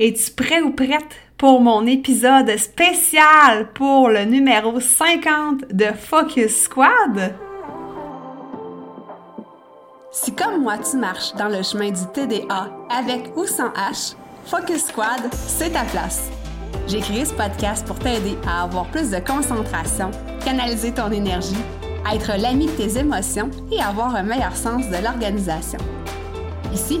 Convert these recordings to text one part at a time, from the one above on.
Es-tu prêt ou prête pour mon épisode spécial pour le numéro 50 de Focus Squad? Si comme moi tu marches dans le chemin du TDA avec ou sans H, Focus Squad, c'est ta place. J'ai créé ce podcast pour t'aider à avoir plus de concentration, canaliser ton énergie, être l'ami de tes émotions et avoir un meilleur sens de l'organisation. Ici,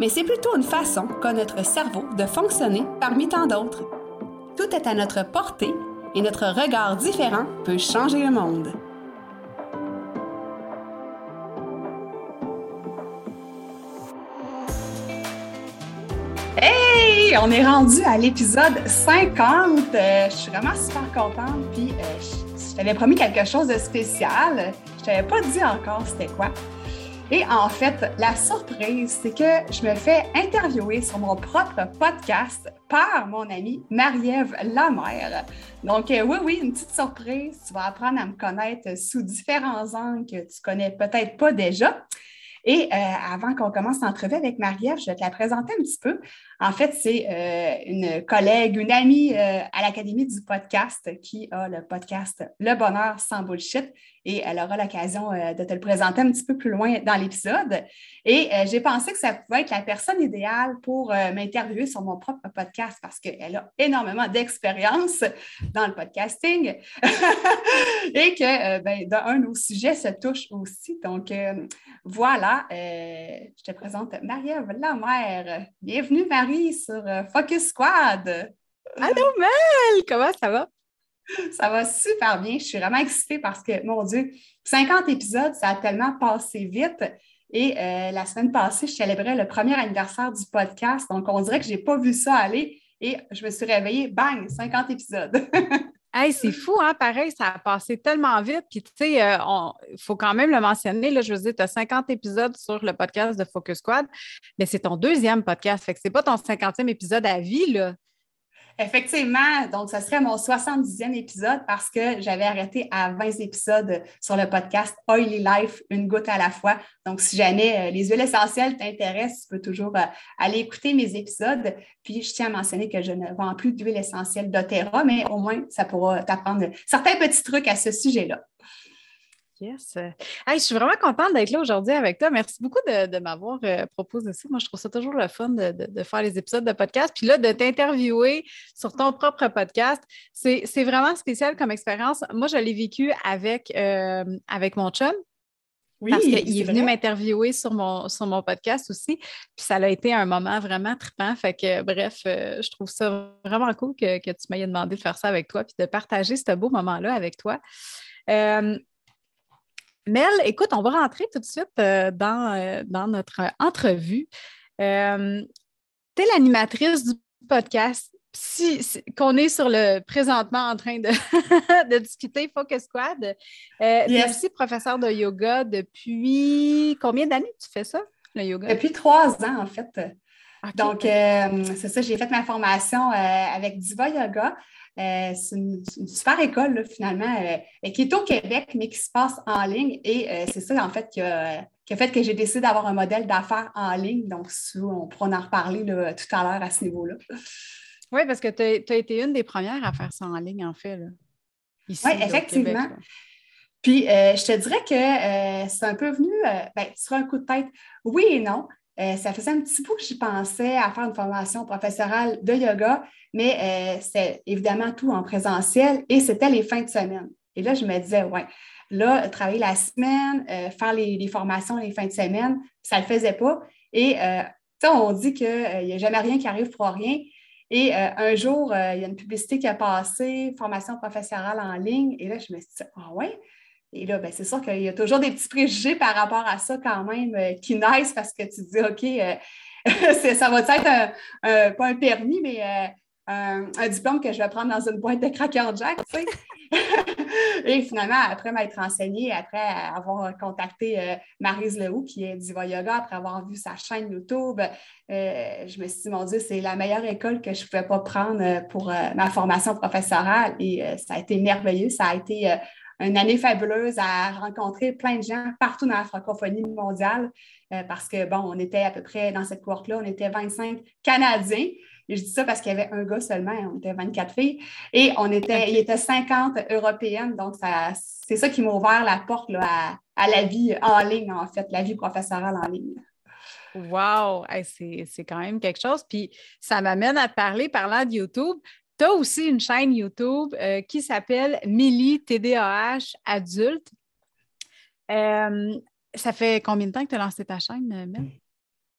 mais c'est plutôt une façon qu'a notre cerveau de fonctionner parmi tant d'autres. Tout est à notre portée et notre regard différent peut changer le monde. Hey! On est rendu à l'épisode 50. Euh, je suis vraiment super contente. Puis, euh, je, t'avais promis quelque chose de spécial. Je t'avais pas dit encore c'était quoi. Et en fait, la surprise, c'est que je me fais interviewer sur mon propre podcast par mon amie Marie-Ève Lamère. Donc, euh, oui, oui, une petite surprise. Tu vas apprendre à me connaître sous différents angles que tu connais peut-être pas déjà. Et euh, avant qu'on commence l'entrevue avec Marie-Ève, je vais te la présenter un petit peu. En fait, c'est euh, une collègue, une amie à l'Académie du podcast qui a le podcast Le bonheur sans bullshit et elle aura l'occasion euh, de te le présenter un petit peu plus loin dans l'épisode. Et euh, j'ai pensé que ça pouvait être la personne idéale pour euh, m'interviewer sur mon propre podcast parce qu'elle a énormément d'expérience dans le podcasting et que, ben, d'un, nos sujets se touchent aussi. Donc, voilà, je te présente Marie-Ève Lamère. Bienvenue, Marie, sur Focus Squad. Allô, Mel! Comment ça va? Ça va super bien. Je suis vraiment excitée parce que, mon Dieu, 50 épisodes, ça a tellement passé vite. Et euh, la semaine passée, je célébrais le premier anniversaire du podcast. Donc, on dirait que je n'ai pas vu ça aller. Et je me suis réveillée, bang, 50 épisodes. hey, c'est fou, hein? Pareil, ça a passé tellement vite. Puis, tu sais, il euh, faut quand même le mentionner. Là, je veux dire, tu as 50 épisodes sur le podcast de Focus Squad, mais c'est ton deuxième podcast. Fait que c'est pas ton 50e épisode à vie, là. Effectivement, donc ce serait mon 70e épisode parce que j'avais arrêté à 20 épisodes sur le podcast Oily Life, une goutte à la fois. Donc, si jamais euh, les huiles essentielles t'intéressent, tu peux toujours euh, aller écouter mes épisodes. Puis, je tiens à mentionner que je ne vends plus d'huile essentielle d'Otera, mais au moins, ça pourra t'apprendre certains petits trucs à ce sujet-là. Yes. je suis vraiment contente d'être là aujourd'hui avec toi. Merci beaucoup de, m'avoir euh, proposé ça. Moi, je trouve ça toujours le fun de, faire les épisodes de podcast. Puis là, de t'interviewer sur ton propre podcast, c'est vraiment spécial comme expérience. Moi, je l'ai vécu avec, euh, avec mon chum. Oui, parce qu'il est, venu m'interviewer sur mon, sur mon podcast aussi. Puis ça a été un moment vraiment trippant. Fait que, bref, euh, je trouve ça vraiment cool que, tu m'aies demandé de faire ça avec toi puis de partager ce beau moment-là avec toi. Mel, écoute, on va rentrer tout de suite euh, dans, euh, dans, notre entrevue. Euh, tu es l'animatrice du podcast si, qu'on est sur le présentement en train de, de discuter Focus Squad. Aussi professeur de yoga depuis combien d'années tu fais ça, le yoga? Depuis trois ans, en fait. Donc, c'est ça, j'ai fait ma formation avec Diva Yoga. Euh, c'est une, super école, finalement, euh, qui est au Québec, mais qui se passe en ligne. Et euh, c'est ça, en fait, qui a, fait que j'ai décidé d'avoir un modèle d'affaires en ligne. Donc, on pourra en reparler tout à l'heure à ce niveau-là. Oui, parce que tu as, été une des premières à faire ça en ligne, en fait. oui, effectivement. Puis, je te dirais que c'est un peu venu ben, sur un coup de tête. Oui et non. Ça faisait un petit bout que j'y pensais à faire une formation professionnelle de yoga, mais euh, c'est évidemment tout en présentiel et c'était les fins de semaine. Et là, je me disais, ouais, là, travailler la semaine, euh, faire les, formations les fins de semaine, ça ne le faisait pas. Et euh, on dit qu'il n'y a jamais rien qui arrive pour rien. Et un jour, il y a une publicité qui a passé, formation professionnelle en ligne. Et là, je me suis dit, ah ouais? Et là, ben, c'est sûr qu'il y a toujours des petits préjugés par rapport à ça quand même qui naissent parce que tu te dis, OK, ça va être pas un permis, mais un, diplôme que je vais prendre dans une boîte de Cracker Jack, tu sais. et finalement, après m'être enseignée, après avoir contacté euh, Marise Lehoux, qui est Diva Yoga, après avoir vu sa chaîne YouTube, euh, je me suis dit, mon Dieu, c'est la meilleure école que je ne pouvais pas prendre euh, pour ma formation professorale. Et ça a été merveilleux. Ça a été une année fabuleuse à rencontrer plein de gens partout dans la francophonie mondiale parce que, bon, on était à peu près dans cette cohorte-là, on était 25 Canadiens. Et je dis ça parce qu'il y avait un gars seulement, on était 24 filles, et on était, il était 50 européennes. Donc, c'est ça qui m'a ouvert la porte à, la vie en ligne, en fait, la vie professorale en ligne. Wow! c'est quand même quelque chose. Puis ça m'amène à te parler, parlant de YouTube. Tu as aussi une chaîne YouTube euh, qui s'appelle Millie TDAH Adulte. Euh, ça fait combien de temps que tu as lancé ta chaîne, Mel?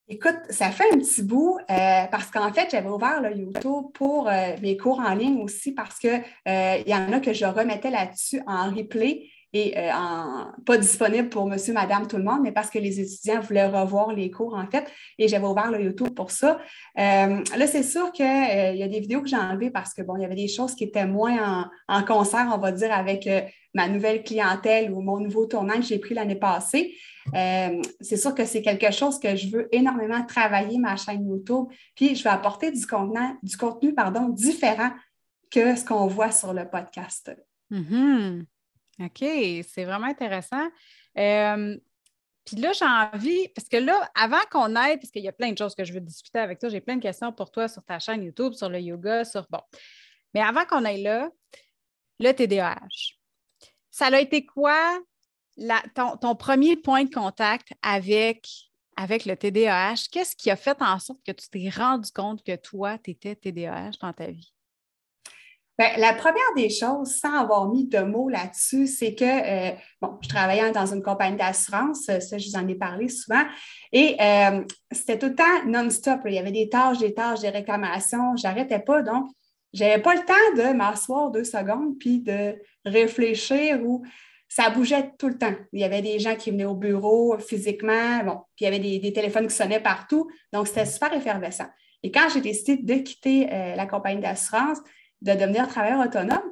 Écoute, ça fait un petit bout euh, parce qu'en fait, j'avais ouvert le YouTube pour euh, mes cours en ligne aussi parce qu'il euh, y en a que je remettais là-dessus en replay et en, pas disponible pour monsieur, madame, tout le monde, mais parce que les étudiants voulaient revoir les cours en fait et j'avais ouvert le YouTube pour ça. là, c'est sûr qu'il y a des vidéos que j'ai enlevées parce que bon, il y avait des choses qui étaient moins en, concert, on va dire, avec ma nouvelle clientèle ou mon nouveau tournant que j'ai pris l'année passée. Euh, c'est sûr que c'est quelque chose que je veux énormément travailler, ma chaîne YouTube, puis je vais apporter du contenu, du contenu différent que ce qu'on voit sur le podcast. Mm-hmm. OK, c'est vraiment intéressant. Euh, puis là, j'ai envie, parce que là, avant qu'on aille, parce qu'il y a plein de choses que je veux discuter avec toi, j'ai plein de questions pour toi sur ta chaîne YouTube, sur le yoga, sur bon. Mais avant qu'on aille là, le TDAH. Ça a été quoi ton, premier point de contact avec, avec le TDAH? Qu'est-ce qui a fait en sorte que tu t'es rendu compte que toi, tu étais TDAH dans ta vie? Bien, la première des choses, sans avoir mis de mots là-dessus, c'est que, euh, bon, je travaillais dans une compagnie d'assurance, ça, je vous en ai parlé souvent, et euh, c'était tout le temps non-stop. Il y avait des tâches, des tâches, des réclamations, j'arrêtais pas. Donc, je n'avais pas le temps de m'asseoir deux secondes puis de réfléchir ou ça bougeait tout le temps. Il y avait des gens qui venaient au bureau physiquement, bon, puis il y avait des, téléphones qui sonnaient partout. Donc, c'était super effervescent. Et quand j'ai décidé de quitter euh, la compagnie d'assurance, de devenir travailleur autonome,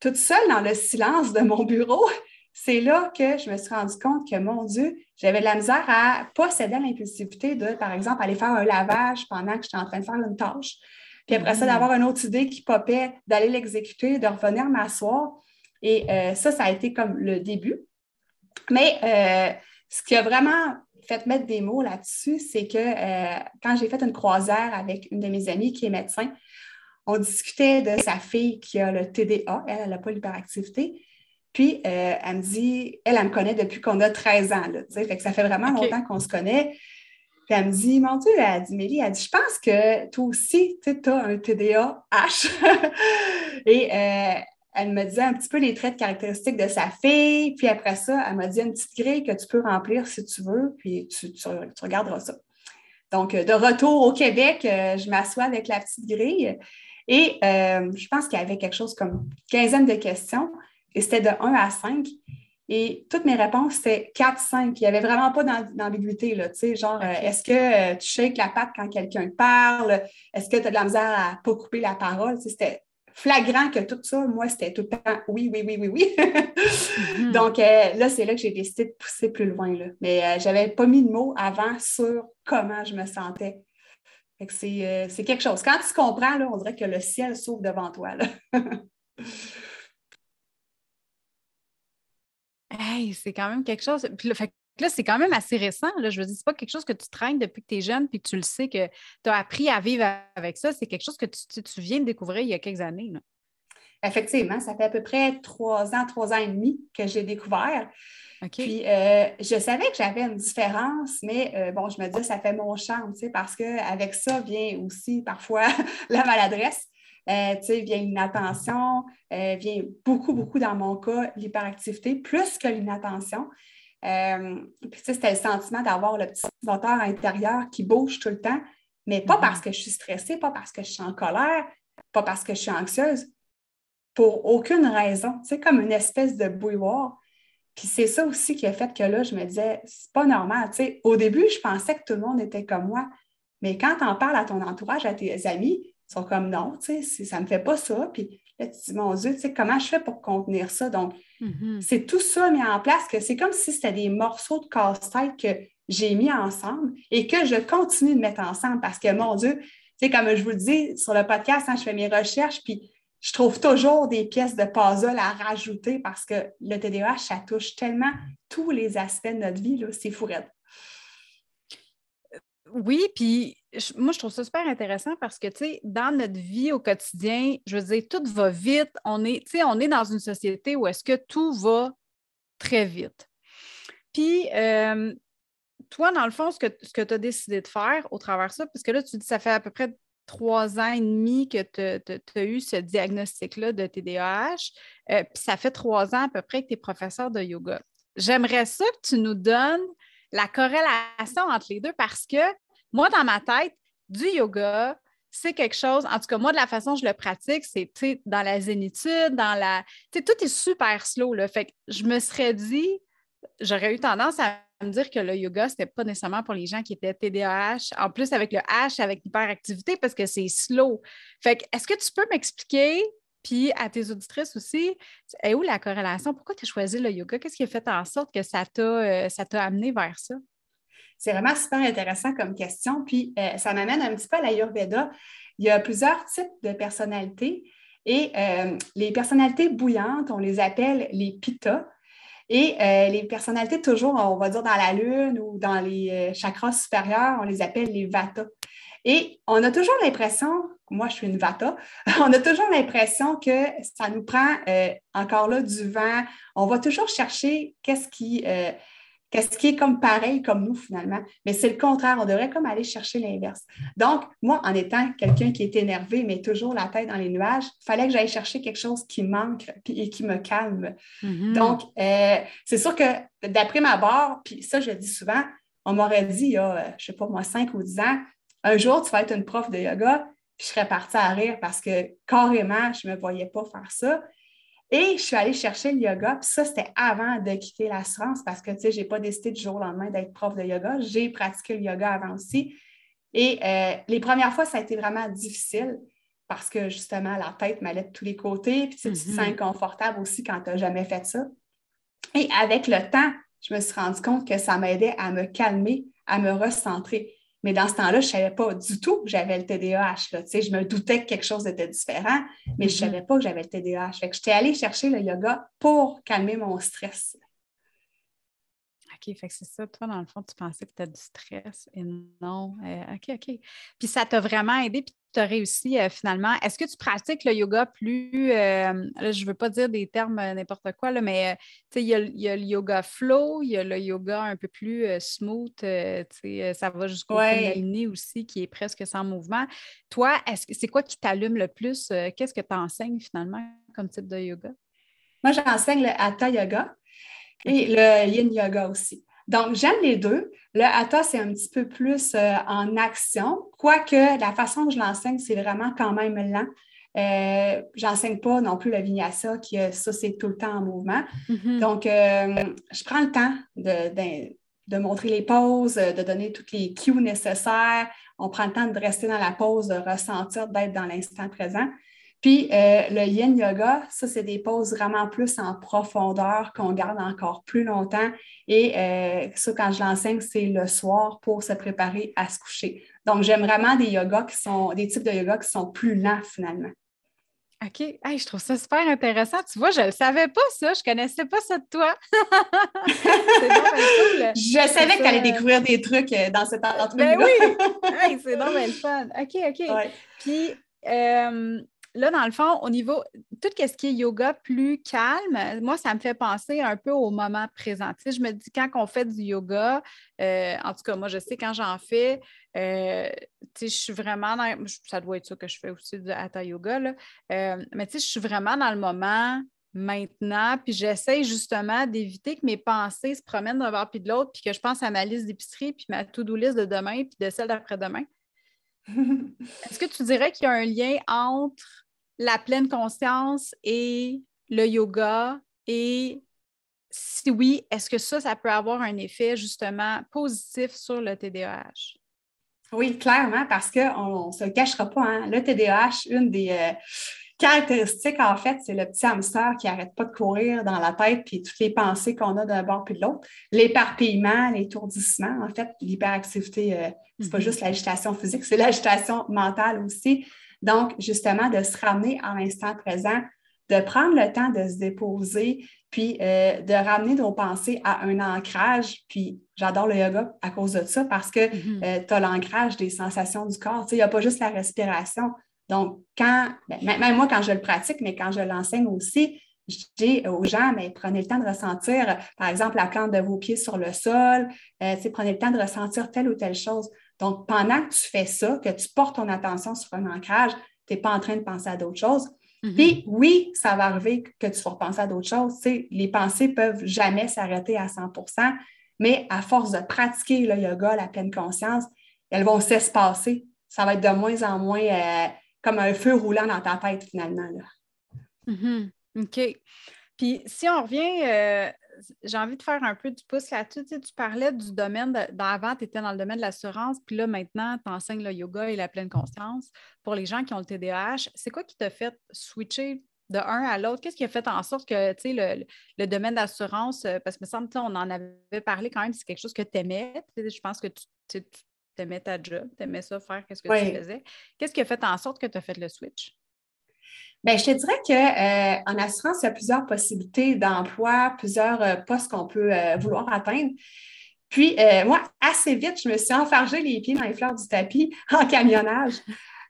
toute seule dans le silence de mon bureau, c'est là que je me suis rendu compte que, mon Dieu, j'avais de la misère à posséder l'impulsivité de, par exemple, aller faire un lavage pendant que j'étais en train de faire une tâche. Puis après ça, mm. d'avoir une autre idée qui popait, d'aller l'exécuter, de revenir m'asseoir. Et euh, ça, ça a été comme le début. Mais euh, ce qui a vraiment fait mettre des mots là-dessus, c'est que euh, quand j'ai fait une croisière avec une de mes amies qui est médecin, on discutait de sa fille qui a le TDA, elle, n'a pas l'hyperactivité. Puis, elle me dit, elle, elle me connaît depuis qu'on a 13 ans. Là, fait que ça fait vraiment longtemps qu'on se connaît. Puis elle me dit, mon Dieu, elle dit, Mélie, elle dit, je pense que toi aussi, tu as un TDAH. et euh, elle me disait un petit peu les traits de caractéristiques de sa fille. Puis après ça, elle m'a dit une petite grille que tu peux remplir si tu veux, puis tu, regarderas ça. Donc, de retour au Québec, euh, je m'assois avec la petite grille et euh, je pense qu'il y avait quelque chose comme une quinzaine de questions et c'était de 1 à 5. Et toutes mes réponses, c'était 4, 5. Il n'y avait vraiment pas d'ambiguïté, là, tu sais, genre, euh, est-ce que euh, tu shakes la patte quand quelqu'un parle? Est-ce que tu as de la misère à ne pas couper la parole? c'était flagrant que tout ça, moi, c'était tout le temps oui, oui, oui, oui, oui. Mm-hmm. Donc, euh, là, c'est là que j'ai décidé de pousser plus loin, là. Mais je n'avais pas mis de mots avant sur comment je me sentais. C'est quelque chose. Quand tu comprends, là, on dirait que le ciel s'ouvre devant toi, là. C'est quand même quelque chose. Puis là, c'est quand même assez récent. Là. Je veux dire, c'est pas quelque chose que tu traînes depuis que tu es jeune puis que tu le sais que tu as appris à vivre avec ça. C'est quelque chose que tu, tu, viens de découvrir il y a quelques années. Effectivement, ça fait à peu près trois ans, trois ans et demi que j'ai découvert. Puis, euh, je savais que j'avais une différence, mais euh, bon, je me disais, ça fait mon charme, tu sais, parce qu'avec ça vient aussi parfois la maladresse. Euh, vient l'inattention, vient beaucoup, beaucoup dans mon cas, l'hyperactivité, plus que l'inattention. Puis, c'était le sentiment d'avoir le petit moteur intérieur qui bouge tout le temps, mais pas mm-hmm. parce que je suis stressée, pas parce que je suis en colère, pas parce que je suis anxieuse, pour aucune raison. C'est comme une espèce de bouilloire. Puis c'est ça aussi qui a fait que là, je me disais, c'est pas normal. au début, je pensais que tout le monde était comme moi. Mais quand tu en parles à ton entourage, à tes amis, sont comme non, tu sais, ça ne me fait pas ça. Puis là, tu dis, mon Dieu, tu sais, comment je fais pour contenir ça? Donc, mm-hmm. c'est tout ça mis en place que c'est comme si c'était des morceaux de casse-tête que j'ai mis ensemble et que je continue de mettre ensemble parce que, mon Dieu, tu sais, comme je vous le dis sur le podcast, hein, je fais mes recherches, puis je trouve toujours des pièces de puzzle à rajouter parce que le TDAH, ça touche tellement tous les aspects de notre vie, c'est fourette. Oui, puis moi, je trouve ça super intéressant parce que, tu sais, dans notre vie au quotidien, je veux dire, tout va vite. On est, on est dans une société où est-ce que tout va très vite. Puis, euh, toi, dans le fond, ce que, ce que tu as décidé de faire au travers de ça, parce que là, tu dis ça fait à peu près trois ans et demi que tu as eu ce diagnostic-là de TDAH, euh, puis ça fait trois ans à peu près que tu es professeur de yoga. J'aimerais ça que tu nous donnes la corrélation entre les deux parce que moi, dans ma tête, du yoga, c'est quelque chose, en tout cas, moi, de la façon dont je le pratique, c'est dans la zénitude, dans la. tout est super slow. Fait que je me serais dit, j'aurais eu tendance à me dire que le yoga, ce n'était pas nécessairement pour les gens qui étaient TDAH, en plus avec le H, avec l'hyperactivité, parce que c'est slow. Fait que, est-ce que tu peux m'expliquer, puis à tes auditrices aussi, est où la corrélation? Pourquoi tu as choisi le yoga? Qu'est-ce qui a fait en sorte que ça t'a, euh, ça t'a amené vers ça? C'est vraiment super intéressant comme question. Puis euh, ça m'amène un petit peu à l'Ayurveda. Il y a plusieurs types de personnalités et euh, les personnalités bouillantes, on les appelle les pitta. Et euh, les personnalités, toujours, on va dire dans la lune ou dans les euh, chakras supérieurs, on les appelle les vata. Et on a toujours l'impression, moi je suis une vata, on a toujours l'impression que ça nous prend euh, encore là du vent. On va toujours chercher qu'est-ce qui, Qu'est-ce qui est comme pareil comme nous finalement? Mais c'est le contraire, on devrait comme aller chercher l'inverse. Donc, moi, en étant quelqu'un qui est énervé, mais toujours la tête dans les nuages, il fallait que j'aille chercher quelque chose qui manque et qui me calme. Mm-hmm. Donc, euh, c'est sûr que d'après ma barre, puis ça, je le dis souvent, on m'aurait dit il y a, euh, je sais pas moi, 5 ou 10 ans, un jour, tu vas être une prof de yoga, puis je serais partie à rire parce que carrément, je ne me voyais pas faire ça. Et je suis allée chercher le yoga. Puis ça, c'était avant de quitter l'assurance parce que, tu sais, je n'ai pas décidé du jour au lendemain d'être prof de yoga. J'ai pratiqué le yoga avant aussi. Et euh, les premières fois, ça a été vraiment difficile parce que, justement, la tête m'allait de tous les côtés. Puis tu te sens mm-hmm. inconfortable aussi quand tu n'as jamais fait ça. Et avec le temps, je me suis rendu compte que ça m'aidait à me calmer, à me recentrer. Mais dans ce temps-là, je ne savais pas du tout que j'avais le TDAH. Là. Je me doutais que quelque chose était différent, mais je ne mm-hmm. savais pas que j'avais le TDAH. Fait que j'étais allée chercher le yoga pour calmer mon stress. OK, fait que c'est ça. Toi, dans le fond, tu pensais que tu as du stress et non. Euh, OK, OK. Puis ça t'a vraiment aidé, puis tu as réussi euh, finalement. Est-ce que tu pratiques le yoga plus, euh, je ne veux pas dire des termes n'importe quoi, là, mais il y, a le yoga flow, il y a le yoga un peu plus smooth, ça va jusqu'au ouais. aussi, qui est presque sans mouvement. Toi, c'est quoi qui t'allume le plus? Qu'est-ce que tu enseignes finalement comme type de yoga? Moi, j'enseigne le Hatha Yoga et le Yin Yoga aussi. Donc, j'aime les deux. Le Hatha, c'est un petit peu plus euh, en action, quoique la façon que je l'enseigne, c'est vraiment quand même lent. Euh, j'enseigne pas non plus le vinyasa, qui ça, c'est tout le temps en mouvement. Mm-hmm. Donc, euh, je prends le temps de, de, montrer les poses, de donner toutes les cues nécessaires. On prend le temps de rester dans la pose, de ressentir, d'être dans l'instant présent. Puis euh, le yin yoga, ça, c'est des poses vraiment plus en profondeur qu'on garde encore plus longtemps. Et euh, ça, quand je l'enseigne, c'est le soir pour se préparer à se coucher. Donc, j'aime vraiment des yogas qui sont, des types de yoga qui sont plus lents finalement. OK. je trouve ça super intéressant. Tu vois, je ne savais pas ça. Je ne connaissais pas ça de toi. Je savais que tu allais découvrir des trucs euh, dans cette entrevue. Ben oui! c'est donc le fun. OK, OK. Puis, là, dans le fond, au niveau, tout ce qui est yoga plus calme, moi, ça me fait penser un peu au moment présent. Tu sais, je me dis, quand on fait du yoga, euh, en tout cas, moi, je sais quand j'en fais, euh, tu sais, je suis vraiment dans, ça doit être ça que je fais aussi du hatha yoga, là. Euh, mais tu sais, je suis vraiment dans le moment maintenant, puis j'essaie justement d'éviter que mes pensées se promènent d'un bord puis de l'autre, puis que je pense à ma liste d'épicerie, puis ma to-do list de demain, puis de celle d'après-demain. Est-ce que tu dirais qu'il y a un lien entre la pleine conscience et le yoga? Et si oui, est-ce que ça, ça peut avoir un effet justement positif sur le TDAH? Oui, clairement, parce qu'on ne se le cachera pas. Hein. Le TDAH, une des euh, caractéristiques, en fait, c'est le petit hamster qui n'arrête pas de courir dans la tête, puis toutes les pensées qu'on a d'un bord puis de l'autre. L'éparpillement, l'étourdissement, en fait, l'hyperactivité, euh, ce n'est pas mm-hmm. juste l'agitation physique, c'est l'agitation mentale aussi. Donc, justement, de se ramener à l'instant présent, de prendre le temps de se déposer, puis euh, de ramener nos pensées à un ancrage. Puis j'adore le yoga à cause de ça parce que mm-hmm. euh, tu as l'ancrage des sensations du corps. Il n'y a pas juste la respiration. Donc, quand, ben, même moi, quand je le pratique, mais quand je l'enseigne aussi, je dis aux gens, mais prenez le temps de ressentir, par exemple, la plante de vos pieds sur le sol, euh, prenez le temps de ressentir telle ou telle chose. Donc, pendant que tu fais ça, que tu portes ton attention sur un ancrage, tu n'es pas en train de penser à d'autres choses. Mm-hmm. Puis oui, ça va arriver que tu vas repenser à d'autres choses. les pensées peuvent jamais s'arrêter à 100% mais à force de pratiquer le yoga, la pleine conscience, elles vont s'espacer. Ça va être de moins en moins euh, comme un feu roulant dans ta tête finalement. Mm-hmm. OK. Puis si on revient euh, j'ai envie de faire un peu du pouce là-dessus. Tu, parlais du domaine d'avant, tu étais dans le domaine de l'assurance, puis là, maintenant, tu enseignes le yoga et la pleine conscience. Pour les gens qui ont le TDAH, c'est quoi qui t'a fait switcher de un à l'autre? Qu'est-ce qui a fait en sorte que le, le domaine d'assurance, euh, parce que me semble on en avait parlé quand même, c'est quelque chose que tu aimais. Je pense que tu aimais ta job, tu aimais ça faire, qu'est-ce que tu faisais. Qu'est-ce qui a fait en sorte que tu as fait le switch? Bien, je te dirais qu'en euh, assurance, il y a plusieurs possibilités d'emploi, plusieurs euh, postes qu'on peut euh, vouloir atteindre. Puis, moi, assez vite, je me suis enfargé les pieds dans les fleurs du tapis en camionnage.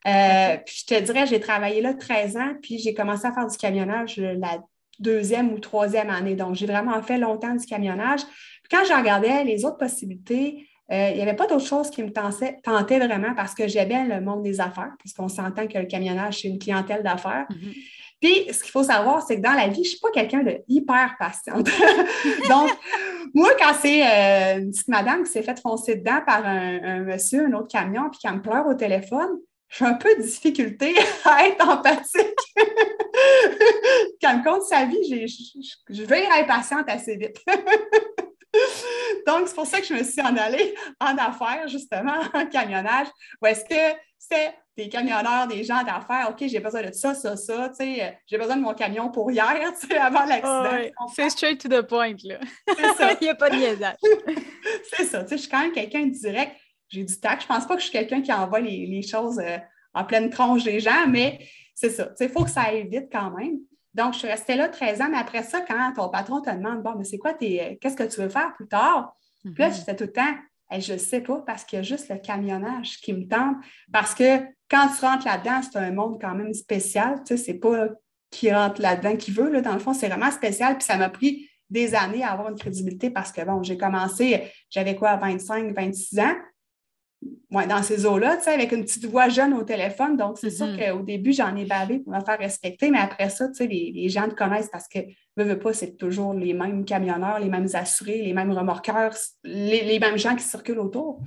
puis, je te dirais, j'ai travaillé là 13 ans, puis j'ai commencé à faire du camionnage la deuxième ou troisième année. Donc, j'ai vraiment fait longtemps du camionnage. Puis, quand je regardais les autres possibilités, il n'y avait pas d'autre chose qui me tentait, vraiment parce que j'aimais le monde des affaires, puisqu'on s'entend que le camionnage, c'est une clientèle d'affaires. Mm-hmm. Puis, ce qu'il faut savoir, c'est que dans la vie, je ne suis pas quelqu'un de hyper patiente. Donc, moi, quand c'est euh, une petite madame qui s'est faite foncer dedans par un, monsieur, un autre camion, puis qui me pleure au téléphone, j'ai un peu de difficulté à être empathique. quand me compte sa vie, je vais être impatiente assez vite. Donc, c'est pour ça que je me suis en allée en affaires, justement, en camionnage. Ou est-ce que c'est des camionneurs, des gens d'affaires, OK, j'ai besoin de ça, ça, ça, tu sais, j'ai besoin de mon camion pour hier, tu sais, avant l'accident. C'est straight to the point, là. C'est ça. Il n'y a pas de niaisage. c'est ça, tu sais, je suis quand même quelqu'un de direct. J'ai du tact. Je pense pas que je suis quelqu'un qui envoie les, choses euh, en pleine tronche des gens, mais c'est ça. Tu sais, il faut que ça aille vite quand même. Donc, je suis restée là 13 ans, mais après ça, quand ton patron te demande, bon, mais c'est quoi tes, qu'est-ce que tu veux faire plus tard? Puis là, j'étais tout le temps, je ne sais pas parce qu'il y a juste le camionnage qui me tente. Parce que quand tu rentres là-dedans, c'est un monde quand même spécial. Tu sais, c'est pas qui rentre là-dedans qui veut. Là, dans le fond, c'est vraiment spécial. Puis ça m'a pris des années à avoir une crédibilité parce que, bon, j'ai commencé, j'avais quoi, 25, 26 ans? Ouais, dans ces eaux-là, tu sais, avec une petite voix jeune au téléphone. Donc, c'est sûr mm-hmm. qu'au début, j'en ai bavé pour me faire respecter, mais après ça, tu sais, les, gens te connaissent parce que, veux, veux pas, c'est toujours les mêmes camionneurs, les mêmes assurés, les mêmes remorqueurs, les, mêmes gens qui circulent autour.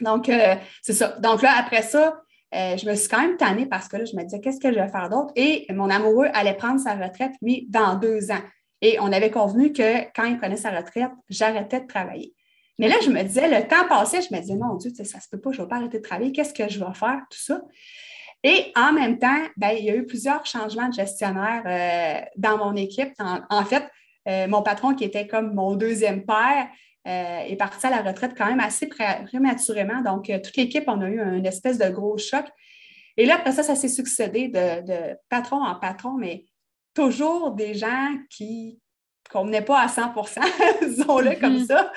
Donc, euh, c'est ça. Donc là, après ça, euh, je me suis quand même tannée parce que là, je me disais, qu'est-ce que je vais faire d'autre? Et mon amoureux allait prendre sa retraite, lui, dans deux ans. Et on avait convenu que quand il prenait sa retraite, j'arrêtais de travailler. Mais là, je me disais, le temps passait, je me disais, mon Dieu, ça ne se peut pas, je ne vais pas arrêter de travailler, qu'est-ce que je vais faire, tout ça. Et en même temps, ben, il y a eu plusieurs changements de gestionnaire euh, dans mon équipe. En, fait, euh, mon patron, qui était comme mon deuxième père, euh, est parti à la retraite quand même assez prématurément. Donc, toute l'équipe, on a eu une espèce de gros choc. Et là, après ça, ça s'est succédé de, de patron en patron, mais toujours des gens qui qu'on venait pas à 100% disons-le comme mm-hmm. ça.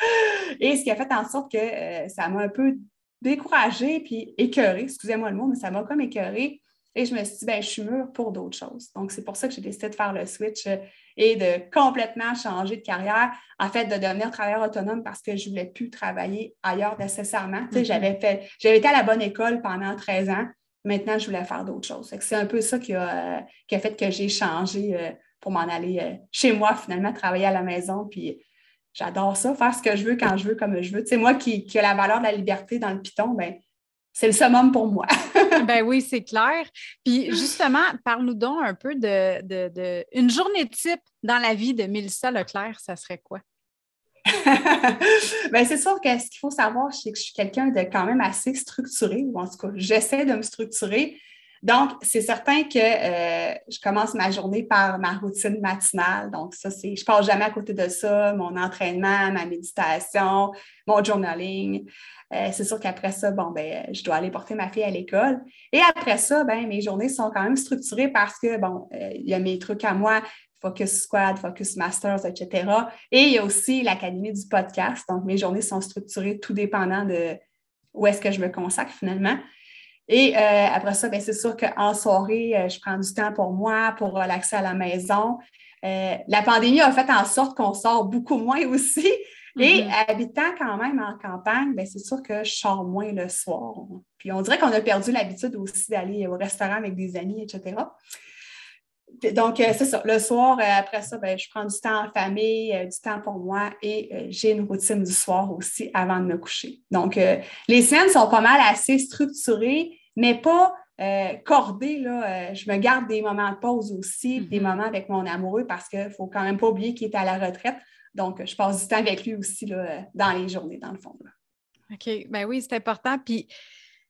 Et ce qui a fait en sorte que euh, ça m'a un peu découragée puis écœurée, excusez-moi le mot, mais ça m'a comme écœurée. Et je me suis dit, ben, je suis mûre pour d'autres choses. Donc, c'est pour ça que j'ai décidé de faire le switch euh, et de complètement changer de carrière. En fait, de devenir travailleur autonome parce que je ne voulais plus travailler ailleurs nécessairement. Tu sais, mm-hmm. j'avais fait, j'avais été à la bonne école pendant 13 ans. Maintenant, je voulais faire d'autres choses. C'est un peu ça qui a, euh, qui a fait que j'ai changé pour m'en aller euh, chez moi, finalement, travailler à la maison. Puis j'adore ça, faire ce que je veux quand je veux, comme je veux. Tu sais, moi qui, qui a la valeur de la liberté dans le piton, ben c'est le summum pour moi. ben oui, c'est clair. Puis justement, parle-nous donc un peu de, de, une journée type dans la vie de Mélissa Leclerc, ça serait quoi? Bien, c'est sûr que ce qu'il faut savoir, c'est que je suis quelqu'un de quand même assez structuré, ou en tout cas, j'essaie de me structurer. Donc, c'est certain que euh, je commence ma journée par ma routine matinale. Donc, ça, c'est, je passe jamais à côté de ça, mon entraînement, ma méditation, mon journaling. Euh, c'est sûr qu'après ça, bon, ben, je dois aller porter ma fille à l'école. Et après ça, ben, mes journées sont quand même structurées parce que, bon, euh, il y a mes trucs à moi, Focus Squad, Focus Masters, etc. Et il y a aussi l'Académie du podcast. Donc, mes journées sont structurées tout dépendant de où est-ce que je me consacre finalement. Et euh, après ça, ben, c'est sûr qu'en soirée, euh, je prends du temps pour moi, pour relaxer à la maison. Euh, la pandémie a fait en sorte qu'on sort beaucoup moins aussi. Et mm-hmm. habitant quand même en campagne, ben, c'est sûr que je sors moins le soir. Puis on dirait qu'on a perdu l'habitude aussi d'aller au restaurant avec des amis, etc. Donc, c'est ça. Le soir, après ça, ben, je prends du temps en famille, du temps pour moi et j'ai une routine du soir aussi avant de me coucher. Donc, les semaines sont pas mal assez structurées mais pas euh, cordé. Là, euh, je me garde des moments de pause aussi, des mm-hmm. moments avec mon amoureux parce qu'il ne faut quand même pas oublier qu'il est à la retraite. Donc, je passe du temps avec lui aussi là, dans les journées, dans le fond. OK. Ben oui, c'est important. Puis,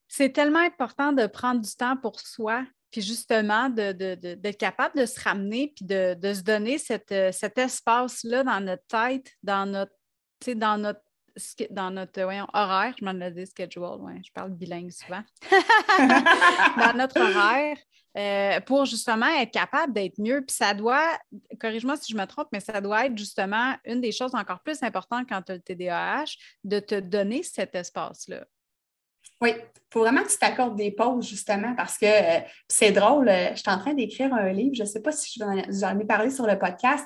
c'est tellement important de prendre du temps pour soi, puis justement d'être de, capable de se ramener, puis de, se donner euh, cet espace-là dans notre tête, dans notre, dans notre dans notre horaire, je m'en ai dit schedule, ouais, je parle bilingue souvent, dans notre horaire, euh, pour justement être capable d'être mieux. Puis ça doit, corrige-moi si je me trompe, mais ça doit être justement une des choses encore plus importantes quand tu as le TDAH, de te donner cet espace-là. Oui, faut vraiment que tu t'accordes des pauses, justement, parce que euh, c'est drôle. Euh, je suis en train d'écrire un livre, je ne sais pas si j'en ai parlé sur le podcast,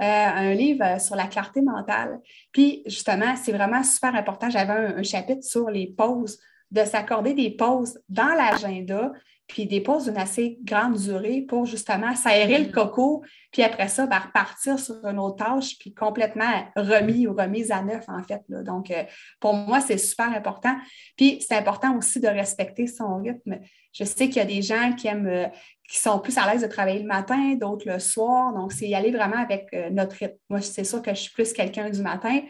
euh, un livre sur la clarté mentale. Puis, justement, c'est vraiment super important. J'avais un, chapitre sur les pauses, de s'accorder des pauses dans l'agenda, puis des pauses d'une assez grande durée pour justement s'aérer le mm. coco, puis après ça, ben, repartir sur une autre tâche, puis complètement remis ou remise à neuf, en fait. Donc, euh, pour moi, c'est super important. Puis, c'est important aussi de respecter son rythme. Je sais qu'il y a des gens qui aiment, qui sont plus à l'aise de travailler le matin, d'autres le soir. Donc, c'est y aller vraiment avec euh, notre rythme. Moi, c'est sûr que je suis plus quelqu'un du matin.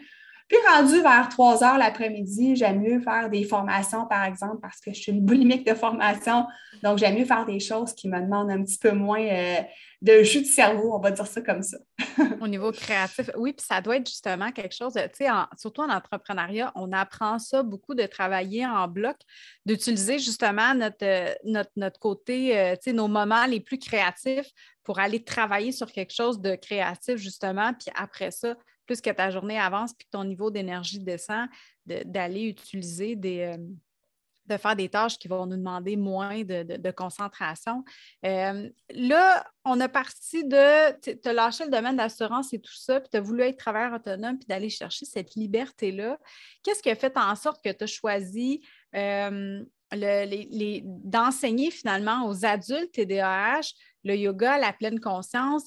Puis, rendu vers 3 heures l'après-midi, j'aime mieux faire des formations, par exemple, parce que je suis une boulimique de formation. Donc, j'aime mieux faire des choses qui me demandent un petit peu moins euh, de jus de cerveau, on va dire ça comme ça. Au niveau créatif, oui, puis ça doit être justement quelque chose, tu sais, surtout en entrepreneuriat, on apprend ça beaucoup de travailler en bloc, d'utiliser justement notre, notre côté, euh, tu sais, nos moments les plus créatifs pour aller travailler sur quelque chose de créatif, justement, puis après ça, plus que ta journée avance puis que ton niveau d'énergie descend, d'aller utiliser des, euh, de faire des tâches qui vont nous demander moins de, concentration. Euh, là, on a parti de, as lâché le domaine d'assurance et tout ça, puis tu as voulu être travailleur autonome, puis d'aller chercher cette liberté-là. Qu'est-ce qui a fait en sorte que tu as choisi euh, d'enseigner finalement aux adultes TDAH le yoga, la pleine conscience?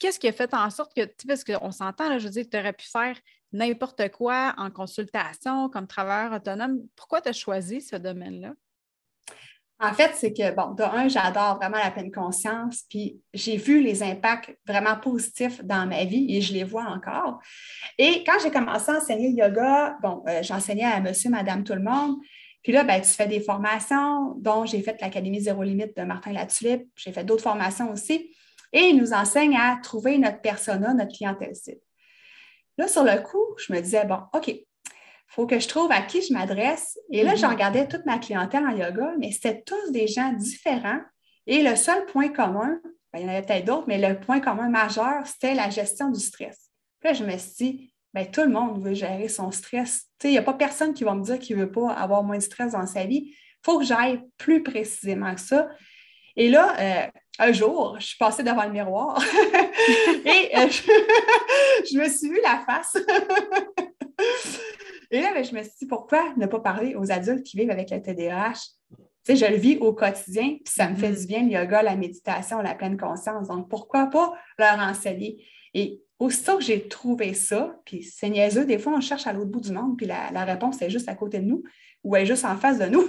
Qu'est-ce qui a fait en sorte que, parce qu'on s'entend, je veux dire, tu aurais pu faire n'importe quoi en consultation comme travailleur autonome. Pourquoi tu as choisi ce domaine-là? En fait, c'est que, bon, de un, j'adore vraiment la pleine conscience, puis j'ai vu les impacts vraiment positifs dans ma vie et je les vois encore. Et quand j'ai commencé à enseigner yoga, bon, euh, j'enseignais à monsieur, madame, tout le monde. Puis là, ben, tu fais des formations, dont j'ai fait l'Académie Zéro Limite de Martin Latulippe. J'ai fait d'autres formations aussi. Et il nous enseigne à trouver notre persona, notre clientèle cible. Là, sur le coup, je me disais, bon, OK, il faut que je trouve à qui je m'adresse. Et là, je mhm. regardais toute ma clientèle en yoga, mais c'était tous des gens différents. Et le seul point commun, ben, il y en avait peut-être d'autres, mais le point commun majeur, c'était la gestion du stress. Puis là, je me suis dit, ben, tout le monde veut gérer son stress. Il n'y a pas personne qui va me dire qu'il ne veut pas avoir moins de stress dans sa vie. Il faut que j'aille plus précisément que ça. Et là, euh, un jour, je suis passée devant le miroir et euh, je, me suis vue la face. et là, ben, je me suis dit, pourquoi ne pas parler aux adultes qui vivent avec le TDAH? Tu sais, je le vis au quotidien, puis ça me fait mm-hmm. du bien, le yoga, la méditation, la pleine conscience. Donc, pourquoi pas leur enseigner? Et aussitôt que j'ai trouvé ça, puis c'est niaiseux, des fois, on cherche à l'autre bout du monde, puis la, réponse est juste à côté de nous ou elle est juste en face de nous.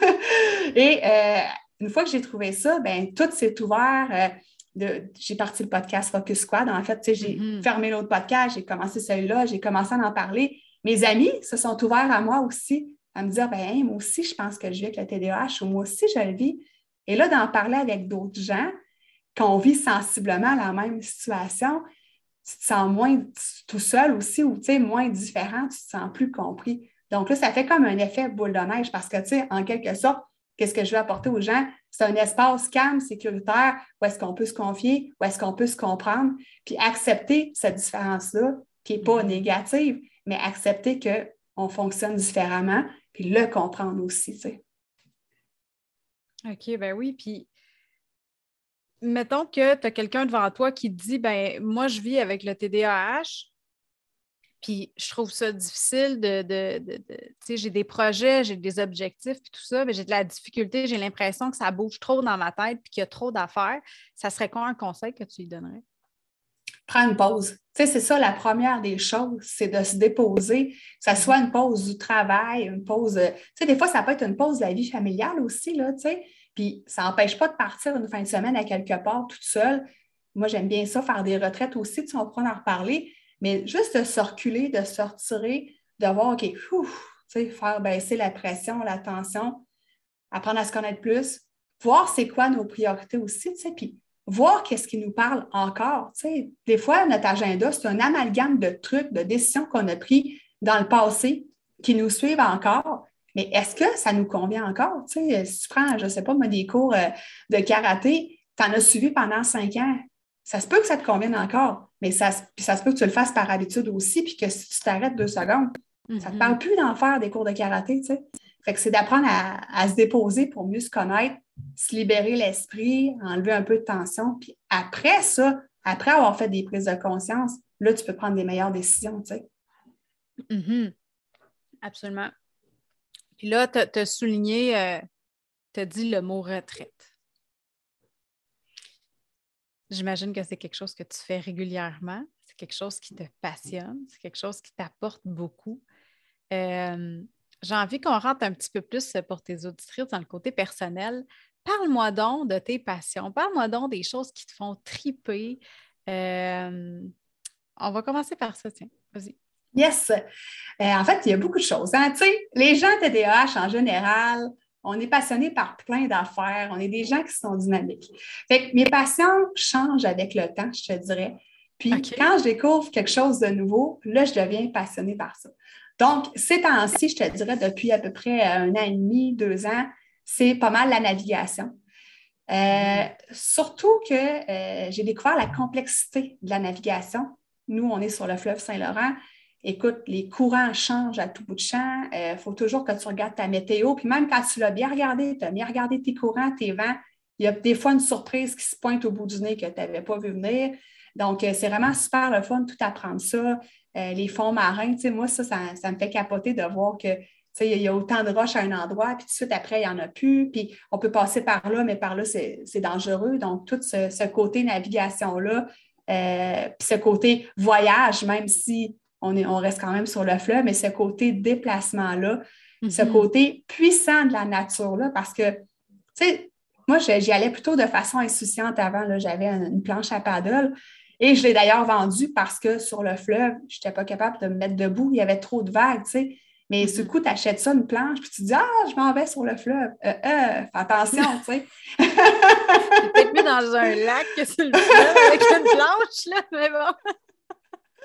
Et euh, une fois que j'ai trouvé ça, ben tout s'est ouvert. Euh, j'ai parti le podcast Focus Squad. En fait, j'ai mm-hmm. fermé l'autre podcast, j'ai commencé celui-là, j'ai commencé à en parler. Mes amis se sont ouverts à moi aussi, à me dire ben, moi aussi, je pense que je vis avec le TDAH ou moi aussi, je le vis. Et là, d'en parler avec d'autres gens, qu'on vit sensiblement la même situation, tu te sens moins tout seul aussi ou moins différent, tu te sens plus compris. Donc là, ça fait comme un effet boule de neige parce que, tu sais, en quelque sorte, qu'est-ce que je veux apporter aux gens? C'est un espace calme, sécuritaire, où est-ce qu'on peut se confier, où est-ce qu'on peut se comprendre, puis accepter cette différence-là, qui n'est pas mm-hmm. négative, mais accepter qu'on fonctionne différemment, puis le comprendre aussi, tu sais. OK, ben oui, puis mettons que tu as quelqu'un devant toi qui te dit, ben moi, je vis avec le TDAH, puis je trouve ça difficile de, tu sais, j'ai des projets, j'ai des objectifs, puis tout ça, mais j'ai de la difficulté, j'ai l'impression que ça bouge trop dans ma tête, puis qu'il y a trop d'affaires. Ça serait quoi un conseil que tu lui donnerais? Prends une pause. Tu sais, c'est ça la première des choses, c'est de se déposer, que ce soit une pause du travail, une pause. Tu sais, des fois, ça peut être une pause de la vie familiale aussi, là, tu sais. Puis ça n'empêche pas de partir une fin de semaine à quelque part toute seule. Moi, j'aime bien ça, faire des retraites aussi, tu sais, on pourra en reparler. Mais juste de se reculer, de se retirer, de voir, OK, faire baisser la pression, la tension, apprendre à se connaître plus, voir c'est quoi nos priorités aussi, puis voir qu'est-ce qui nous parle encore. Des fois, notre agenda, c'est un amalgame de trucs, de décisions qu'on a prises dans le passé qui nous suivent encore. Mais est-ce que ça nous convient encore? si tu prends, je ne sais pas, moi, des cours euh, de karaté, tu en as suivi pendant cinq ans. Ça se peut que ça te convienne encore. Mais ça, ça se peut que tu le fasses par habitude aussi, puis que si tu t'arrêtes deux secondes, ça ne te mm-hmm. parle plus d'en faire des cours de karaté, tu sais. Fait que c'est d'apprendre à, se déposer pour mieux se connaître, se libérer l'esprit, enlever un peu de tension. Puis après ça, après avoir fait des prises de conscience, là, tu peux prendre des meilleures décisions, tu sais. Mm-hmm. Absolument. Puis là, tu as, souligné, euh, tu as dit le mot retraite. J'imagine que c'est quelque chose que tu fais régulièrement. C'est quelque chose qui te passionne. C'est quelque chose qui t'apporte beaucoup. Euh, j'ai envie qu'on rentre un petit peu plus pour tes auditrices dans le côté personnel. Parle-moi donc de tes passions. Parle-moi donc des choses qui te font triper. Euh, on va commencer par ça, tiens. Vas-y. Yes. Euh, en fait, il y a beaucoup de choses. Hein. Les gens TDAH en général, on est passionné par plein d'affaires, on est des gens qui sont dynamiques. Fait que mes passions changent avec le temps, je te dirais. Puis quand je découvre quelque chose de nouveau, là, je deviens passionnée par ça. Donc, ces temps-ci, je te dirais, depuis à peu près un an et demi, deux ans, c'est pas mal la navigation. Euh, surtout que euh, j'ai découvert la complexité de la navigation. Nous, on est sur le fleuve Saint-Laurent écoute, les courants changent à tout bout de champ. Il euh, faut toujours que tu regardes ta météo. Puis même quand tu l'as bien regardé, tu as bien regardé tes courants, tes vents, il y a des fois une surprise qui se pointe au bout du nez que tu n'avais pas vu venir. Donc, euh, c'est vraiment super le fun, tout apprendre ça. Euh, les fonds marins, tu sais, moi, ça, ça, me fait capoter de voir que il y a autant de roches à un endroit, puis tout de suite après, il n'y en a plus, puis on peut passer par là, mais par là, c'est dangereux. Donc, tout ce, côté navigation-là, puis ce côté voyage, même si on, reste quand même sur le fleuve, mais ce côté déplacement-là, ce mhm. côté puissant de la nature-là, parce que, tu sais, moi, j'y allais plutôt de façon insouciante avant. J'avais une planche à paddle et je l'ai d'ailleurs vendue parce que sur le fleuve, je n'étais pas capable de me mettre debout. Il y avait trop de vagues, tu sais. Mais du mhm. coup, tu achètes ça, une planche, puis tu dis Ah, je m'en vais sur le fleuve. Euh, euh, fais attention, tu sais. peut-être mis dans un lac que sur le fleuve avec une planche, là, mais bon.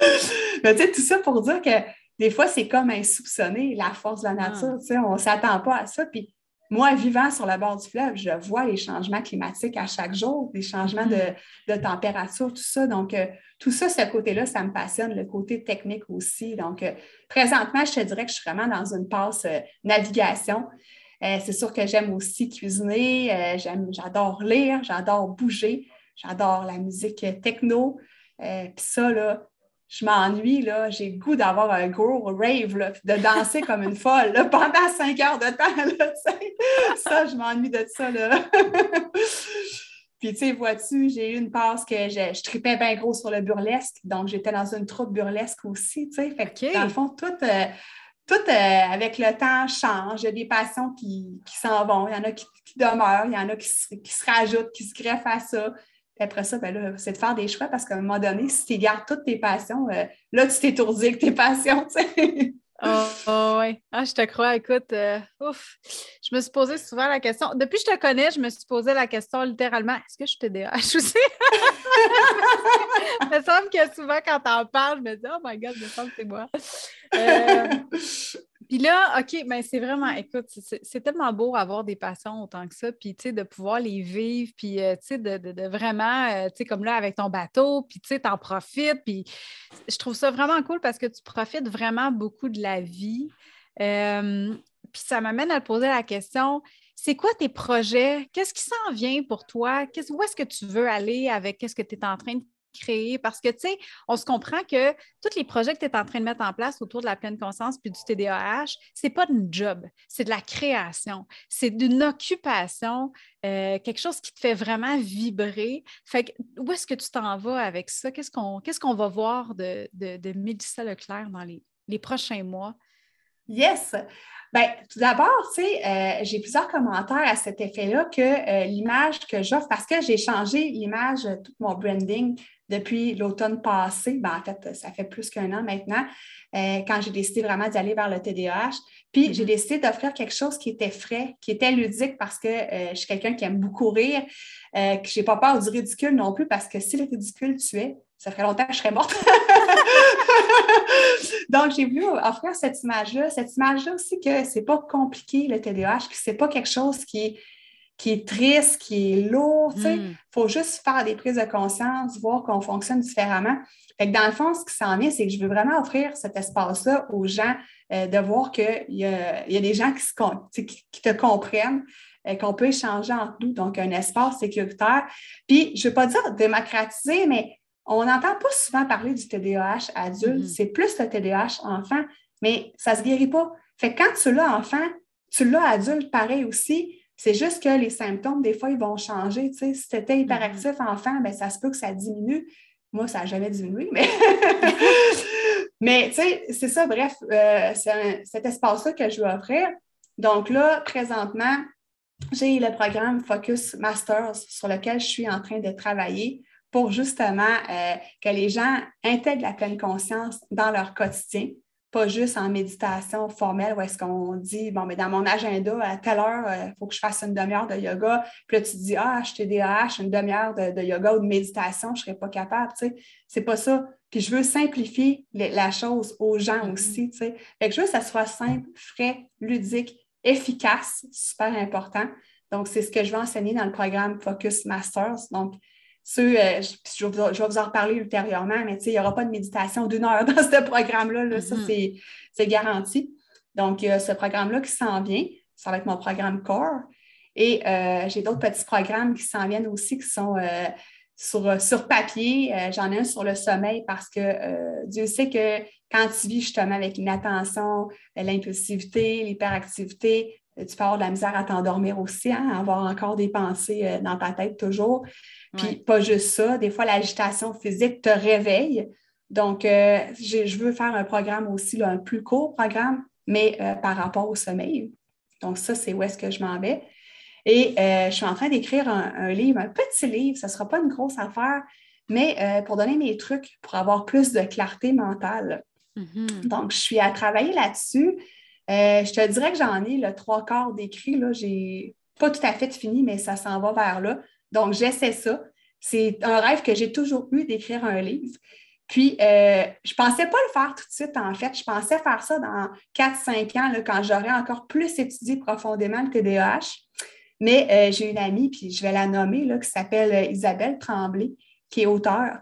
Mais tu sais, tout ça pour dire que des fois, c'est comme insoupçonné, la force de la nature. Ah. On ne s'attend pas à ça. Puis moi, vivant sur le bord du fleuve, je vois les changements climatiques à chaque jour, les changements de, mm-hmm. température, tout ça. Donc, euh, tout ça, ce côté-là, ça me passionne, le côté technique aussi. Donc, euh, présentement, je te dirais que je suis vraiment dans une passe euh, navigation. c'est sûr que j'aime aussi cuisiner, j'adore lire, j'adore bouger, j'adore la musique techno. Puis ça, là, je m'ennuie, là, j'ai le goût d'avoir un gros rave, là, de danser comme une folle pendant cinq heures de temps. Là, ça, je m'ennuie de ça. Là. Puis, tu sais, vois-tu, j'ai eu une passe que je, je tripais bien gros sur le burlesque, donc j'étais dans une troupe burlesque aussi, tu sais. Fait que, dans le fond, tout, euh, tout euh, avec le temps change. Il y a des passions qui, s'en vont, il y en a qui, demeurent, il y en a qui, qui, se rajoutent, qui se greffent à ça. Puis après ça, ben là, c'est de faire des choix parce qu'à un moment donné, si tu gardes toutes tes passions, euh, là, tu t'étourdis avec tes passions, tu sais. Oh, oh oui. Ah, je te crois. Écoute, euh, ouf. Je me suis posé souvent la question. Depuis que je te connais, je me suis posé la question littéralement est-ce que je suis TDAH aussi? Il me semble que souvent, quand t'en parles, je me dis oh my God, il me semble que c'est moi. Euh, puis là, OK, ben, c'est vraiment, écoute, c'est tellement beau avoir des passions autant que ça, puis tu sais, de pouvoir les vivre, puis euh, tu sais, de, vraiment, euh, tu sais, comme là avec ton bateau, puis tu sais, t'en profites, puis je trouve ça vraiment cool parce que tu profites vraiment beaucoup de la vie. Euh, puis ça m'amène à te poser la question, c'est quoi tes projets? Qu'est-ce qui s'en vient pour toi? Où est-ce que tu veux aller avec? Qu'est-ce que tu es en train de créer parce que, tu sais, on se comprend que tous les projets que tu es en train de mettre en place autour de la pleine conscience puis du TDAH, c'est pas une job, c'est de la création, c'est d'une occupation, euh, quelque chose qui te fait vraiment vibrer. Fait que, où est-ce que tu t'en vas avec ça? Qu'est-ce qu'on va voir de, de, de Mélissa Leclerc dans les, les prochains mois? Yes! Bien, tout d'abord, tu sais, euh, j'ai plusieurs commentaires à cet effet-là que euh, l'image que j'offre, parce que j'ai changé l'image, tout mon branding depuis l'automne passé, ben, en fait, ça fait plus qu'un an maintenant, euh, quand j'ai décidé vraiment d'aller vers le TDAH. Puis j'ai mm-hmm. décidé d'offrir quelque chose qui était frais, qui était ludique parce que euh, je suis quelqu'un qui aime beaucoup rire, euh, que je n'ai pas peur du ridicule non plus parce que si le ridicule tuait, ça ferait longtemps que je serais morte. Donc, j'ai voulu offrir cette image-là, cette image-là aussi que c'est pas compliqué le TDAH, que c'est pas quelque chose qui est qui est triste, qui est lourd. Il hmm. faut juste faire des prises de conscience, voir qu'on fonctionne différemment. Fait dans le fond, ce qui s'en vient, c'est que je veux vraiment offrir cet espace-là aux gens, euh, de voir qu'il y a, y a des gens qui, se, qui, te comprennent, euh, qu'on peut échanger entre nous, donc un espace sécuritaire. Puis, je ne veux pas dire démocratiser, mais on n'entend pas souvent parler du TDAH adulte, hmm. c'est plus le TDAH enfant, mais ça ne se guérit pas. Fait que quand tu l'as enfant, tu l'as adulte pareil aussi, c'est juste que les symptômes, des fois, ils vont changer. si tu étais mm-hmm. hyperactif enfant, ben, ça se peut que ça diminue. Moi, ça n'a jamais diminué, mais, mais tu sais, c'est ça, bref, euh, c'est cet espace-là que je veux offrir. Donc là, présentement, j'ai le programme Focus Masters sur lequel je suis en train de travailler pour justement euh, que les gens intègrent la pleine conscience dans leur quotidien pas juste en méditation formelle où est-ce qu'on dit, bon, mais dans mon agenda, à telle heure, il euh, faut que je fasse une demi-heure de yoga. Puis là, tu te dis, ah, je TDAH, une demi-heure de, yoga ou de méditation, je ne serais pas capable. Tu sais, c'est pas ça. Puis je veux simplifier la chose aux gens mm-hmm. aussi. Tu sais. Fait que je veux que ça soit simple, frais, ludique, efficace, super important. Donc, c'est ce que je vais enseigner dans le programme Focus Masters. Donc, euh, je, vais vous en reparler ultérieurement, mais il n'y aura pas de méditation d'une heure dans ce programme-là. Ça, mm-hmm. c'est garanti. Donc, il y a ce programme-là qui s'en vient. Ça va être mon programme Core. Et euh, j'ai d'autres petits programmes qui s'en viennent aussi qui sont euh, sur, sur papier. J'en ai un sur le sommeil parce que Dieu sait que quand tu vis justement avec l'inattention, l'impulsivité, l'hyperactivité, tu peux avoir de la misère à t'endormir aussi, hein, avoir encore des pensées dans ta tête toujours. Puis pas juste ça, des fois l'agitation physique te réveille. Donc, euh, je veux faire un programme aussi, un plus court programme, mais euh, par rapport au sommeil. Donc, ça, c'est où est-ce que je m'en vais. Et euh, je suis en train d'écrire un, livre, un petit livre, ce ne sera pas une grosse affaire, mais pour donner mes trucs pour avoir plus de clarté mentale. Mm-hmm. Donc, je suis à travailler là-dessus. Je te dirais que j'en ai le trois quarts d'écrit. Je n'ai pas tout à fait fini, mais ça s'en va vers là. Donc, j'essaie ça. C'est un rêve que j'ai toujours eu d'écrire un livre. Puis, euh, je ne pensais pas le faire tout de suite, en fait. Je pensais faire ça dans 4-5 ans, quand j'aurais encore plus étudié profondément le TDAH. Mais euh, j'ai une amie, puis je vais la nommer, là, qui s'appelle euh, Isabelle Tremblay, qui est auteure.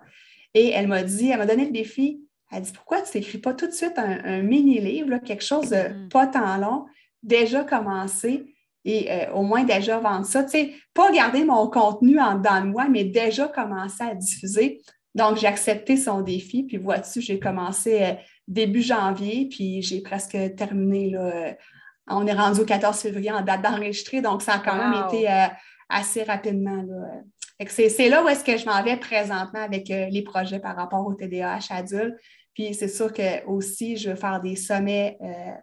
Et elle m'a dit, elle m'a donné le défi. Elle dit Pourquoi tu n'écris pas tout de suite un, mini-livre, quelque chose de mm. pas tant long, déjà commencé, et euh, au moins déjà vendre ça? Tu sais, pas garder mon contenu en dedans de moi, mais déjà commencer à diffuser. Donc, j'ai accepté son défi, puis vois-tu, j'ai commencé euh, début janvier, puis j'ai presque terminé. Là, euh, on est rendu au 14 février en date d'enregistrer, donc ça a quand même été assez rapidement. C'est là où est-ce que je m'en vais présentement avec les projets par rapport au TDAH adulte. Puis c'est sûr que aussi, je veux faire des sommets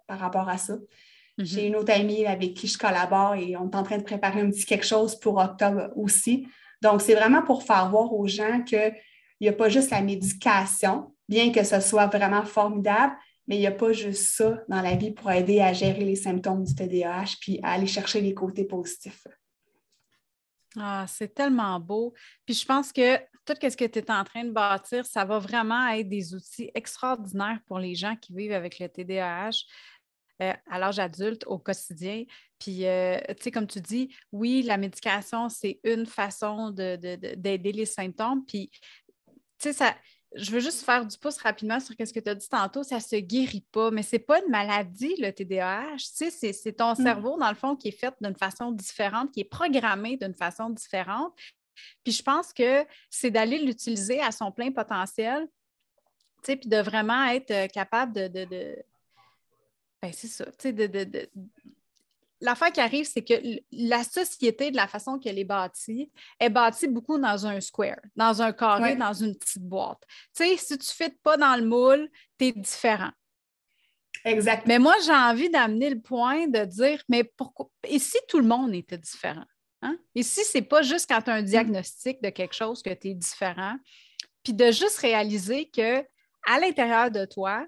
par rapport à ça. J'ai mm-hmm. une autre amie avec qui je collabore et on est en train de préparer un petit quelque chose pour octobre aussi. Donc, c'est vraiment pour faire voir aux gens qu'il n'y a pas juste la médication, bien que ce soit vraiment formidable, mais il n'y a pas juste ça dans la vie pour aider à gérer les symptômes du TDAH puis à aller chercher les côtés positifs. Ah, c'est tellement beau. Puis je pense que tout ce que tu es en train de bâtir, ça va vraiment être des outils extraordinaires pour les gens qui vivent avec le TDAH. Euh, à l'âge adulte au quotidien. Puis, euh, tu sais, comme tu dis, oui, la médication, c'est une façon d'aider les symptômes. Puis, tu sais, ça, je veux juste faire du pouce rapidement sur ce que tu as dit tantôt, ça ne se guérit pas, mais ce n'est pas une maladie, le TDAH. Tu sais, c'est ton mm. cerveau, dans le fond, qui est fait d'une façon différente, qui est programmé d'une façon différente. Puis je pense que c'est d'aller l'utiliser à son plein potentiel, tu sais, puis de vraiment être euh, capable de. de, de... Ben, c'est ça, tu sais, de, de, l'affaire qui arrive, c'est que la société, de la façon qu'elle est bâtie, est bâtie beaucoup dans un square, dans un carré, dans une petite boîte. Tu sais, si tu ne pas dans le moule, tu es différent. Exact. Mais moi, j'ai envie d'amener le point de dire, mais pourquoi? Et si tout le monde était différent? Hein? Et si ce n'est pas juste quand tu as un diagnostic de quelque chose que tu es différent, puis de juste réaliser que à l'intérieur de toi,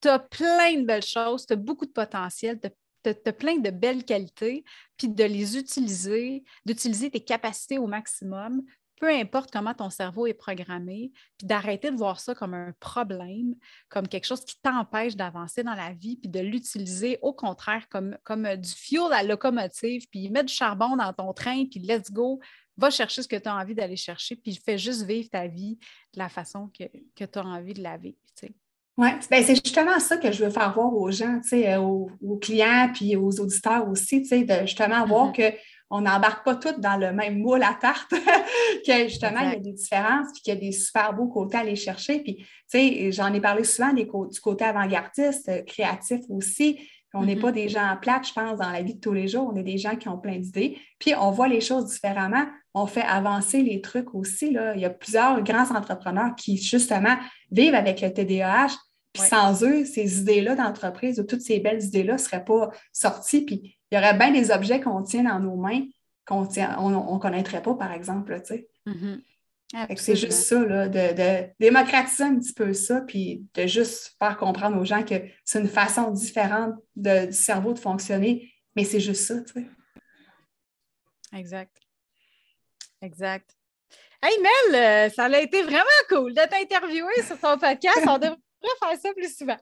tu as plein de belles choses, tu as beaucoup de potentiel, tu as plein de belles qualités, puis de les utiliser, d'utiliser tes capacités au maximum, peu importe comment ton cerveau est programmé, puis d'arrêter de voir ça comme un problème, comme quelque chose qui t'empêche d'avancer dans la vie, puis de l'utiliser au contraire comme, comme du fuel à la locomotive, puis mettre du charbon dans ton train, puis let's go, va chercher ce que tu as envie d'aller chercher, puis fais juste vivre ta vie de la façon que, que tu as envie de la vivre. Oui, ben c'est justement ça que je veux faire voir aux gens, euh, aux, aux, clients puis aux auditeurs aussi, de justement voir mm-hmm. Qu'on n'embarque pas tous dans le même moule à tarte, que justement, il y a des différences, puis qu'il y a des super beaux côtés à aller chercher. Puis, j'en ai parlé souvent des, du côté avant-gardiste, euh, créatif aussi. On n'est mm-hmm. pas des gens plates, je pense, dans la vie de tous les jours. On est des gens qui ont plein d'idées. Puis, on voit les choses différemment. On fait avancer les trucs aussi. Là. Il y a plusieurs grands entrepreneurs qui, justement, vivent avec le TDAH. Puis sans eux, ces idées-là d'entreprise ou toutes ces belles idées-là ne seraient pas sorties. Puis il y aurait bien des objets qu'on tient dans nos mains qu'on ne connaîtrait pas, par exemple. Mm-hmm. C'est juste ça, là, de, démocratiser un petit peu ça, puis de juste faire comprendre aux gens que c'est une façon différente du cerveau de fonctionner, mais c'est juste ça, tu sais. Exact. Exact. Hey Mel, euh, ça a été vraiment cool de t'interviewer sur ton podcast. On devrait faire ça plus souvent.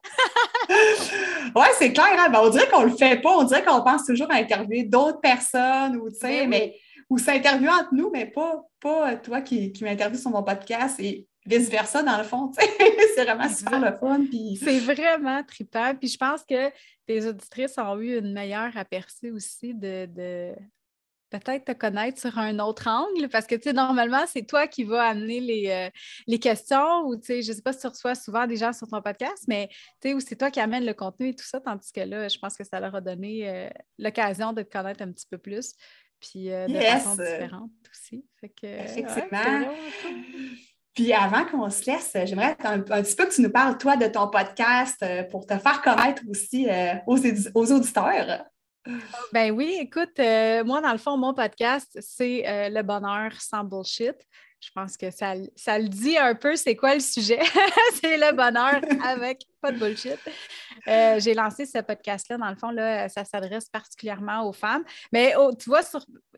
oui, c'est clair. Hein? Ben, on dirait qu'on ne le fait pas. On dirait qu'on pense toujours à interviewer d'autres personnes ou, tu sais, ben mais, ou s'interviewer entre nous, mais pas, pas toi qui, qui m'interviewe sur mon podcast et vice-versa, dans le fond. c'est vraiment super le fun. Puis... C'est vraiment trippant. Puis je pense que tes auditrices ont eu une meilleure aperçu aussi de, peut-être te connaître sur un autre angle parce que, tu sais, normalement, c'est toi qui vas amener les, euh, les questions ou, tu sais, je ne sais pas si tu reçois souvent des gens sur ton podcast, mais, tu sais, ou c'est toi qui amène le contenu et tout ça, tandis que là, je pense que ça leur a donné euh, l'occasion de te connaître un petit peu plus, puis euh, de façon différente aussi. Fait que, Effectivement. puis avant qu'on se laisse, j'aimerais un, un, petit peu que tu nous parles, toi, de ton podcast pour te faire connaître aussi aux, aux auditeurs. Ben oui, écoute, euh, moi, dans le fond, mon podcast, c'est euh, le bonheur sans bullshit. Je pense que ça, ça le dit un peu, c'est quoi le sujet? c'est le bonheur avec pas de bullshit. Euh, j'ai lancé ce podcast-là, dans le fond, là, ça s'adresse particulièrement aux femmes. Mais oh, tu vois,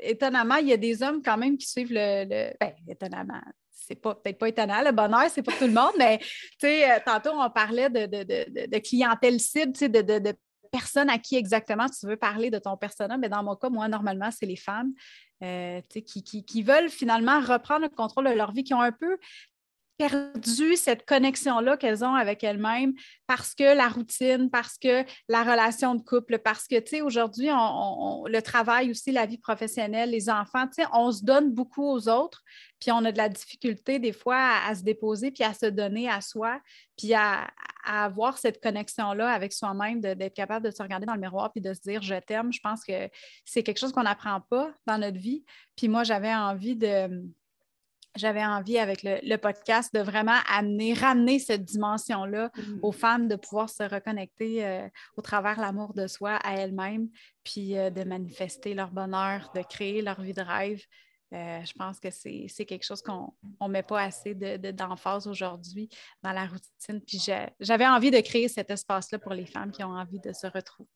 étonnamment, il y a des hommes quand même qui suivent le. Ben, étonnamment, c'est peut-être pas étonnant, le bonheur, c'est pour tout le monde, mais tantôt, on parlait de, de, de clientèle cible, de, de, personne à qui exactement tu veux parler de ton personnage, mais dans mon cas, moi, normalement, c'est les femmes euh, qui, qui, veulent finalement reprendre le contrôle de leur vie, qui ont un peu perdu cette connexion-là qu'elles ont avec elles-mêmes parce que la routine, parce que la relation de couple, parce que, tu sais, aujourd'hui, on, le travail aussi, la vie professionnelle, les enfants, tu sais, on se donne beaucoup aux autres, puis on a de la difficulté des fois à, se déposer, puis à se donner à soi, puis à, avoir cette connexion-là avec soi-même, d'être capable de se regarder dans le miroir, puis de se dire « je t'aime ». Je pense que c'est quelque chose qu'on n'apprend pas dans notre vie. Puis moi, j'avais envie de j'avais envie avec le, podcast de vraiment amener, ramener cette dimension-là mm. aux femmes, de pouvoir se reconnecter euh, au travers l'amour de soi à elles-mêmes, puis euh, de manifester leur bonheur, de créer leur vie de rêve. Je pense que c'est quelque chose qu'on ne met pas assez d'emphase aujourd'hui dans la routine. Puis j'avais envie de créer cet espace-là pour les femmes qui ont envie de se retrouver.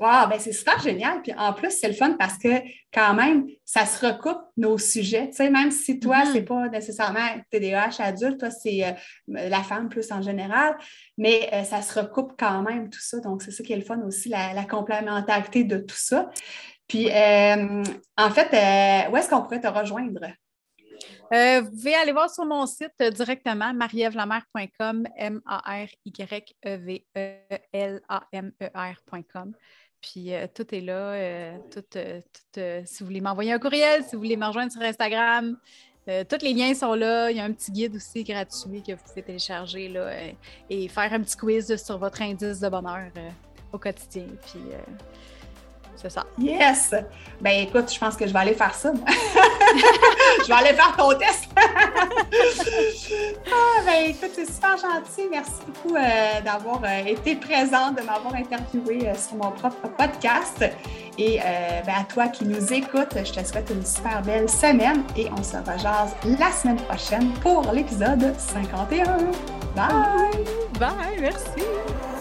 Wow, ben c'est super génial. Puis en plus, c'est le fun parce que quand même, ça se recoupe nos sujets. Tu sais, même si toi, ce mm-hmm. c'est pas nécessairement TDAH adulte, toi, c'est euh, la femme plus en général, mais euh, ça se recoupe quand même tout ça. Donc, c'est ça qui est le fun aussi, la, complémentarité de tout ça. Puis euh, en fait, où est-ce qu'on pourrait te rejoindre? vous pouvez aller voir sur mon site directement, marievlamer.com, M-A-R-Y-E-V-E-L-A-M-E-R.com. Puis euh, tout est là. Euh, tout, euh, si vous voulez m'envoyer un courriel, si vous voulez me rejoindre sur Instagram, tous les liens sont là. Il y a un petit guide aussi gratuit que vous pouvez télécharger là, et faire un petit quiz sur votre indice de bonheur au quotidien. Puis c'est ça. Yes! Ben écoute, je pense que je vais aller faire ça. je vais aller faire ton test. ah, ben écoute, c'est super gentil. Merci beaucoup euh, d'avoir euh, été présente, de m'avoir interviewé euh, sur mon propre podcast. Et ben, à toi qui nous écoutes, je te souhaite une super belle semaine et on se rejase la semaine prochaine pour l'épisode 51. Bye! Bye, merci!